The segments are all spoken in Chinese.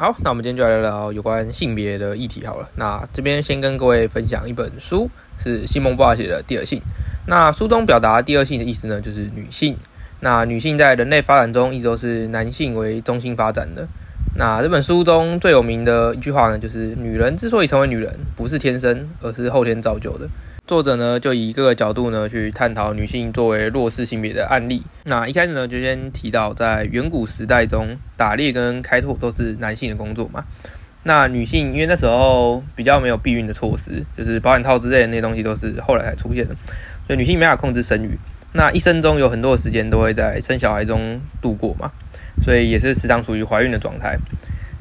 好，那我们今天就来聊聊有关性别的议题好了。那这边先跟各位分享一本书，是西蒙波娃写的《第二性》。那书中表达第二性的意思呢，就是女性。那女性在人类发展中一直都是男性为中心发展的。那这本书中最有名的一句话呢，就是女人之所以成为女人，不是天生，而是后天造就的。作者呢，就以各个角度呢去探讨女性作为弱势性别的案例。那一开始呢，就先提到在远古时代中，打猎跟开拓都是男性的工作嘛。那女性因为那时候比较没有避孕的措施，就是保险套之类的那些东西都是后来才出现的，所以女性没法控制生育。那一生中有很多的时间都会在生小孩中度过嘛，所以也是时常处于怀孕的状态，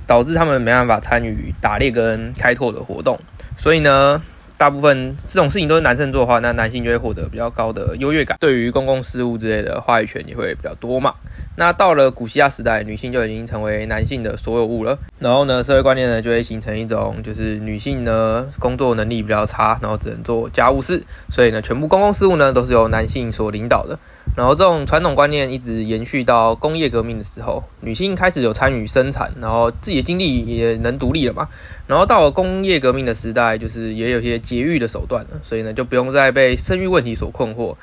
导致他们没办法参与打猎跟开拓的活动。所以呢。大部分这种事情都是男生做的话，那男性就会获得比较高的优越感，对于公共事务之类的话语权也会比较多嘛。那到了古希腊时代，女性就已经成为男性的所有物了。然后呢，社会观念呢就会形成一种，就是女性呢工作能力比较差，然后只能做家务事，所以呢，全部公共事务呢都是由男性所领导的。然后这种传统观念一直延续到工业革命的时候，女性开始有参与生产，然后自己的经历也能独立了嘛。然后到了工业革命的时代，就是也有些节育的手段了，所以呢就不用再被生育问题所困惑。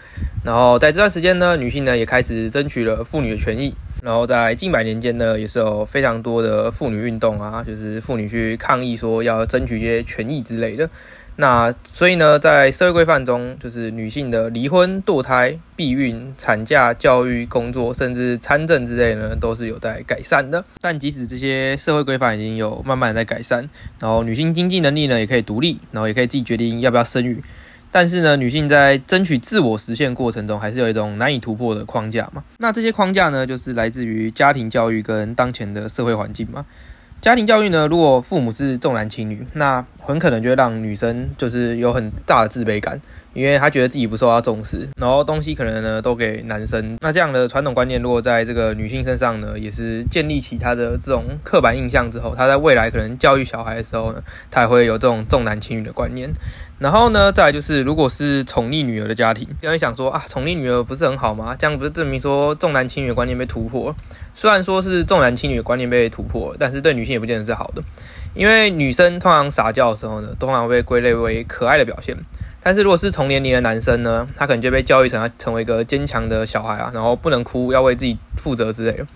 然后在这段时间呢，女性呢也开始争取了妇女的权益。然后在近百年间呢，也是有非常多的妇女运动啊，就是妇女去抗议说要争取一些权益之类的。那所以呢，在社会规范中，就是女性的离婚、堕胎、避孕、产假、教育、工作，甚至参政之类呢，都是有在改善的。但即使这些社会规范已经有慢慢在改善，然后女性经济能力呢也可以独立，然后也可以自己决定要不要生育。但是呢，女性在争取自我实现过程中，还是有一种难以突破的框架嘛。那这些框架呢，就是来自于家庭教育跟当前的社会环境嘛。家庭教育呢，如果父母是重男轻女，那很可能就会让女生就是有很大的自卑感，因为她觉得自己不受到重视，然后东西可能呢都给男生。那这样的传统观念，如果在这个女性身上呢，也是建立起她的这种刻板印象之后，她在未来可能教育小孩的时候呢，她也会有这种重男轻女的观念。然后呢，再来就是，如果是宠溺女儿的家庭，有人想说啊，宠溺女儿不是很好吗？这样不是证明说重男轻女的观念被突破？虽然说是重男轻女的观念被突破，但是对女性也不见得是好的，因为女生通常撒娇的时候呢，通常被归类为可爱的表现。但是如果是同年龄的男生呢，他可能就被教育成成为一个坚强的小孩啊，然后不能哭，要为自己负责之类的。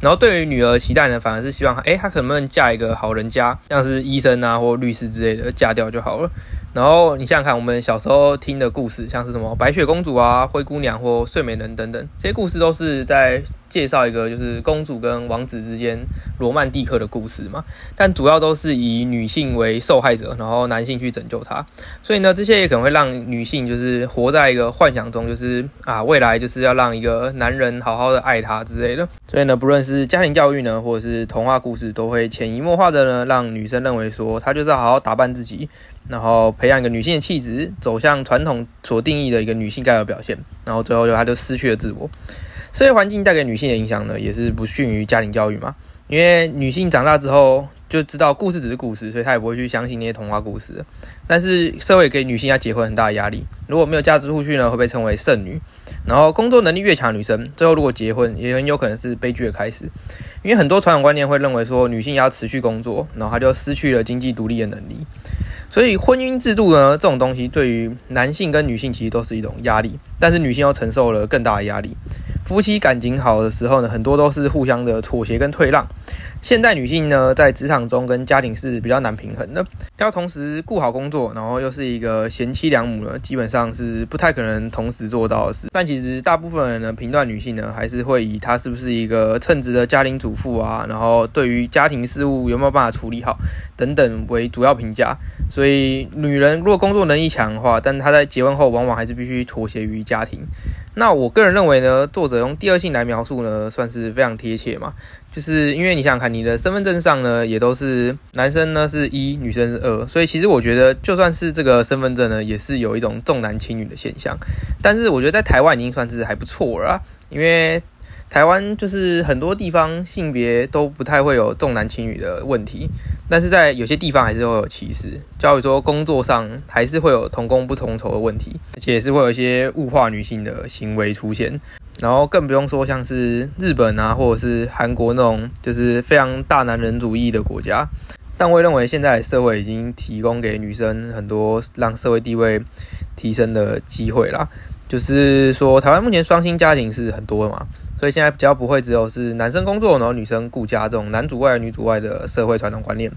然后对于女儿期待呢，反而是希望，哎，她可能能嫁一个好人家，像是医生啊或律师之类的，嫁掉就好了。然后你想想看，我们小时候听的故事，像是什么白雪公主啊、灰姑娘或睡美人等等，这些故事都是在介绍一个就是公主跟王子之间罗曼蒂克的故事嘛。但主要都是以女性为受害者，然后男性去拯救她。所以呢，这些也可能会让女性就是活在一个幻想中，就是啊，未来就是要让一个男人好好的爱她之类的。所以呢，不论是家庭教育呢，或者是童话故事，都会潜移默化的呢，让女生认为说，她就是要好好打扮自己。然后培养一个女性的气质，走向传统所定义的一个女性该有表现，然后最后就她就失去了自我。社会环境带给女性的影响呢，也是不逊于家庭教育嘛。因为女性长大之后就知道故事只是故事，所以她也不会去相信那些童话故事。但是社会给女性要结婚很大的压力，如果没有嫁出去呢，会被称为剩女。然后工作能力越强的女生，最后如果结婚，也很有可能是悲剧的开始。因为很多传统观念会认为说，女性要持续工作，然后她就失去了经济独立的能力。所以婚姻制度呢，这种东西对于男性跟女性其实都是一种压力，但是女性又承受了更大的压力。夫妻感情好的时候呢，很多都是互相的妥协跟退让。现代女性呢，在职场中跟家庭是比较难平衡的，要同时顾好工作，然后又是一个贤妻良母呢，基本上是不太可能同时做到的事。但其实大部分人呢，评断女性呢，还是会以她是不是一个称职的家庭主妇啊，然后对于家庭事务有没有办法处理好等等为主要评价。所以，女人如果工作能力强的话，但她在结婚后往往还是必须妥协于家庭。那我个人认为呢，作者用第二性来描述呢，算是非常贴切嘛。就是因为你想想看，你的身份证上呢，也都是男生呢是一，女生是二，所以其实我觉得，就算是这个身份证呢，也是有一种重男轻女的现象。但是我觉得在台湾已经算是还不错了，因为。台湾就是很多地方性别都不太会有重男轻女的问题，但是在有些地方还是会有歧视。假如说工作上还是会有同工不同酬的问题，而且是会有一些物化女性的行为出现。然后更不用说像是日本啊，或者是韩国那种就是非常大男人主义的国家。但我认为现在社会已经提供给女生很多让社会地位提升的机会啦。就是说，台湾目前双薪家庭是很多的嘛，所以现在比较不会只有是男生工作，然后女生顾家这种男主外女主外的社会传统观念。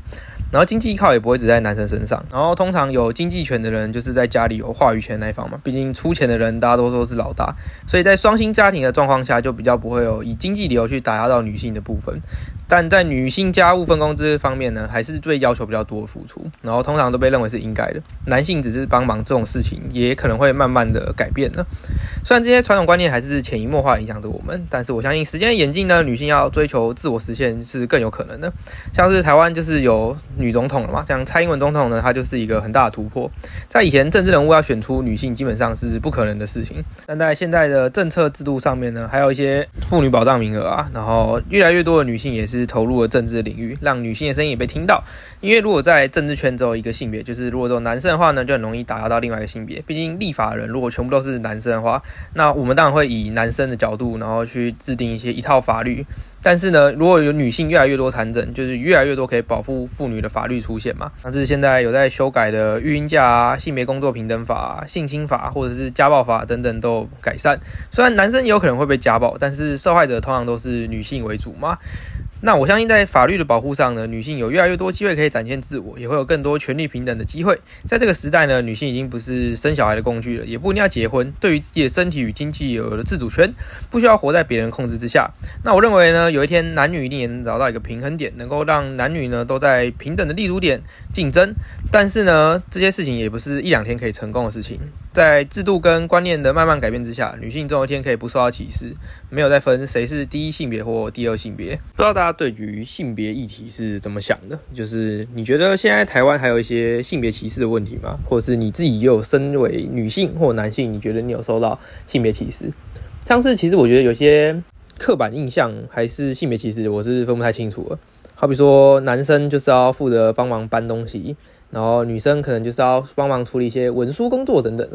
然后经济依靠也不会只在男生身上，然后通常有经济权的人就是在家里有话语权那一方嘛，毕竟出钱的人大家都说是老大，所以在双薪家庭的状况下就比较不会有以经济理由去打压到女性的部分。但在女性家务分工这方面呢，还是对要求比较多的付出，然后通常都被认为是应该的。男性只是帮忙这种事情，也可能会慢慢的改变呢。虽然这些传统观念还是潜移默化影响着我们，但是我相信时间演进呢，女性要追求自我实现是更有可能的。像是台湾就是有女总统了嘛，像蔡英文总统呢，她就是一个很大的突破。在以前政治人物要选出女性基本上是不可能的事情，但在现在的政策制度上面呢，还有一些妇女保障名额啊，然后越来越多的女性也是。投入了政治领域，让女性的声音也被听到。因为如果在政治圈只有一个性别，就是如果说男生的话呢，就很容易打压到另外一个性别。毕竟立法人如果全部都是男生的话，那我们当然会以男生的角度，然后去制定一些一套法律。但是呢，如果有女性越来越多参政，就是越来越多可以保护妇女的法律出现嘛。像是现在有在修改的育婴假啊、性别工作平等法、性侵法或者是家暴法等等都改善。虽然男生也有可能会被家暴，但是受害者通常都是女性为主嘛。那我相信，在法律的保护上呢，女性有越来越多机会可以展现自我，也会有更多权利平等的机会。在这个时代呢，女性已经不是生小孩的工具了，也不一定要结婚。对于自己的身体与经济有了自主权，不需要活在别人控制之下。那我认为呢，有一天男女一定也能找到一个平衡点，能够让男女呢都在平等的立足点竞争。但是呢，这些事情也不是一两天可以成功的事情。在制度跟观念的慢慢改变之下，女性总有一天可以不受到歧视，没有再分谁是第一性别或第二性别。不知道大家对于性别议题是怎么想的？就是你觉得现在台湾还有一些性别歧视的问题吗？或者是你自己有身为女性或男性，你觉得你有受到性别歧视？像是其实我觉得有些刻板印象还是性别歧视，我是分不太清楚了。好比说男生就是要负责帮忙搬东西。然后女生可能就是要帮忙处理一些文书工作等等。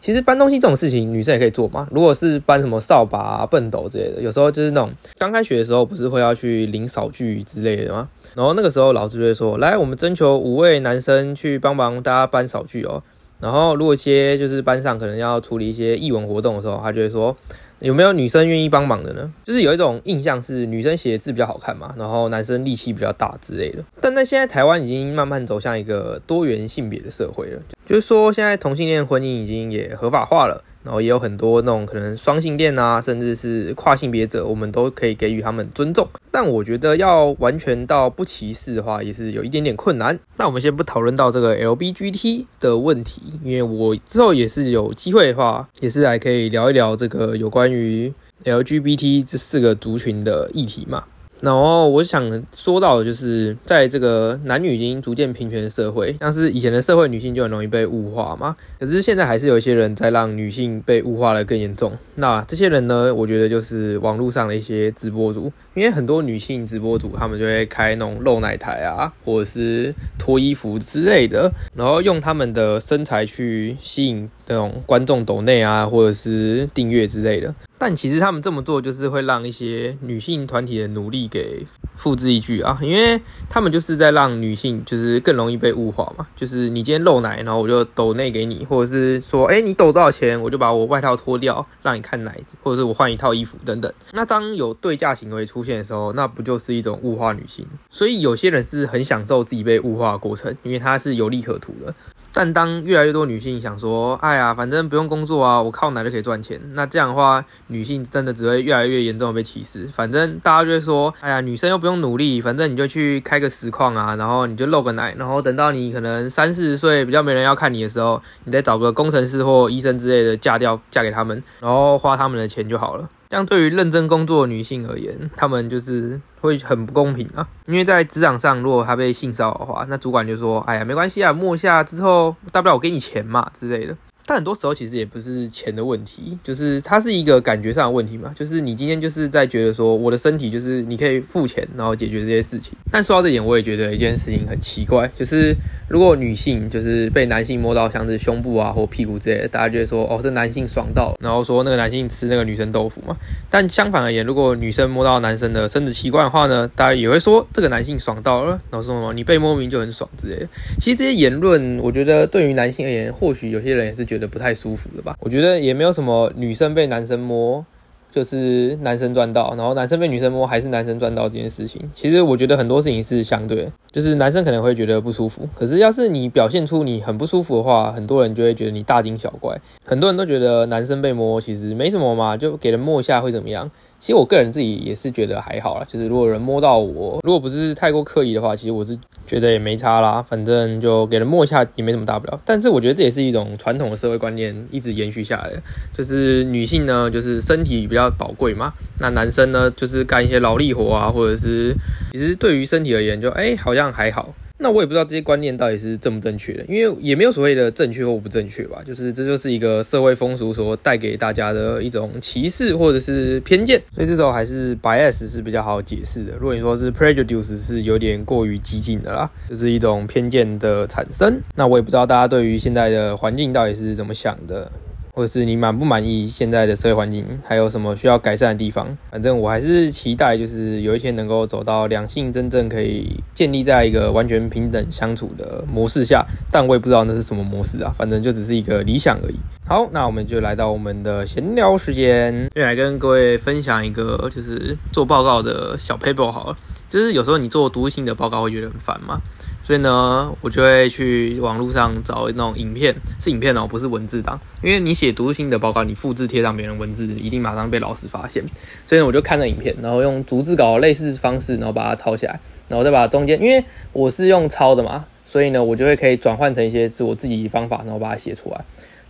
其实搬东西这种事情，女生也可以做嘛。如果是搬什么扫把、畚斗之类的，有时候就是那种刚开学的时候，不是会要去领扫具之类的吗？然后那个时候老师就会说：“来，我们征求五位男生去帮忙大家搬扫具哦。”然后如果一些就是班上可能要处理一些译文活动的时候，他就会说。有没有女生愿意帮忙的呢？就是有一种印象是女生写字比较好看嘛，然后男生力气比较大之类的。但在现在台湾已经慢慢走向一个多元性别的社会了，就是说现在同性恋婚姻已经也合法化了。然后也有很多那种可能双性恋啊，甚至是跨性别者，我们都可以给予他们尊重。但我觉得要完全到不歧视的话，也是有一点点困难。那我们先不讨论到这个 LGBT 的问题，因为我之后也是有机会的话，也是来可以聊一聊这个有关于 LGBT 这四个族群的议题嘛。然后我想说到的就是，在这个男女已经逐渐平权的社会，像是以前的社会，女性就很容易被物化嘛。可是现在还是有一些人在让女性被物化的更严重。那这些人呢，我觉得就是网络上的一些直播主，因为很多女性直播主，他们就会开那种露奶台啊，或者是脱衣服之类的，然后用他们的身材去吸引那种观众抖内啊，或者是订阅之类的。但其实他们这么做，就是会让一些女性团体的努力给付之一炬啊，因为他们就是在让女性就是更容易被物化嘛。就是你今天露奶，然后我就抖内给你，或者是说，哎，你抖多少钱，我就把我外套脱掉，让你看奶子，或者是我换一套衣服等等。那当有对价行为出现的时候，那不就是一种物化女性？所以有些人是很享受自己被物化的过程，因为他是有利可图的。但当越来越多女性想说，哎呀，反正不用工作啊，我靠奶就可以赚钱，那这样的话，女性真的只会越来越严重的被歧视。反正大家就会说，哎呀，女生又不用努力，反正你就去开个实况啊，然后你就露个奶，然后等到你可能三四十岁比较没人要看你的时候，你再找个工程师或医生之类的嫁掉，嫁给他们，然后花他们的钱就好了。相对于认真工作的女性而言，她们就是会很不公平啊！因为在职场上，如果她被性骚扰的话，那主管就说：“哎呀，没关系啊，摸一下之后，大不了我给你钱嘛之类的。”但很多时候其实也不是钱的问题，就是它是一个感觉上的问题嘛。就是你今天就是在觉得说，我的身体就是你可以付钱，然后解决这些事情。但说到这点，我也觉得一件事情很奇怪，就是如果女性就是被男性摸到像是胸部啊或屁股之类的，大家就会说哦，这男性爽到，然后说那个男性吃那个女生豆腐嘛。但相反而言，如果女生摸到男生的生殖器官的话呢，大家也会说这个男性爽到了，然后说什么你被摸明就很爽之类的。其实这些言论，我觉得对于男性而言，或许有些人也是觉觉得不太舒服的吧。我觉得也没有什么女生被男生摸就是男生赚到，然后男生被女生摸还是男生赚到这件事情。其实我觉得很多事情是相对，就是男生可能会觉得不舒服，可是要是你表现出你很不舒服的话，很多人就会觉得你大惊小怪。很多人都觉得男生被摸其实没什么嘛，就给人摸一下会怎么样？其实我个人自己也是觉得还好啦，就是如果人摸到我，如果不是太过刻意的话，其实我是觉得也没差啦，反正就给人摸一下也没什么大不了。但是我觉得这也是一种传统的社会观念一直延续下来的，就是女性呢就是身体比较宝贵嘛，那男生呢就是干一些劳力活啊，或者是其实对于身体而言就哎好像还好。那我也不知道这些观念到底是正不正确的，因为也没有所谓的正确或不正确吧，就是这就是一个社会风俗所带给大家的一种歧视或者是偏见，所以这时候还是 bias 是比较好解释的。如果你说是 prejudice 是有点过于激进的啦，就是一种偏见的产生。那我也不知道大家对于现在的环境到底是怎么想的。或者是你满不满意现在的社会环境，还有什么需要改善的地方？反正我还是期待，就是有一天能够走到两性真正可以建立在一个完全平等相处的模式下。但我也不知道那是什么模式啊，反正就只是一个理想而已。好，那我们就来到我们的闲聊时间，来跟各位分享一个就是做报告的小 paper 好了。就是有时候你做读性的报告会觉得很烦嘛。所以呢，我就会去网络上找那种影片，是影片哦，不是文字档。因为你写读心的报告，你复制贴上别人文字，一定马上被老师发现。所以呢，我就看了影片，然后用逐字稿类似方式，然后把它抄起来，然后再把中间，因为我是用抄的嘛，所以呢，我就会可以转换成一些是我自己方法，然后把它写出来。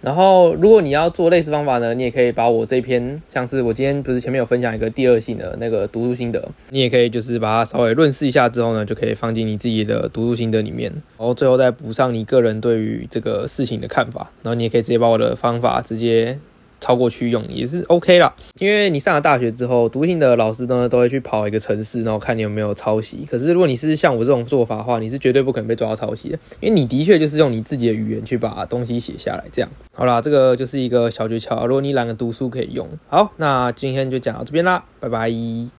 然后，如果你要做类似方法呢，你也可以把我这篇，像是我今天不是前面有分享一个第二性的那个读书心得，你也可以就是把它稍微润饰一下之后呢，就可以放进你自己的读书心得里面，然后最后再补上你个人对于这个事情的看法，然后你也可以直接把我的方法直接。超过去用也是 OK 啦，因为你上了大学之后，读信的老师呢都会去跑一个城市，然后看你有没有抄袭。可是如果你是像我这种做法的话，你是绝对不可能被抓到抄袭的，因为你的确就是用你自己的语言去把东西写下来。这样好啦，这个就是一个小诀窍，如果你懒得读书可以用。好，那今天就讲到这边啦，拜拜。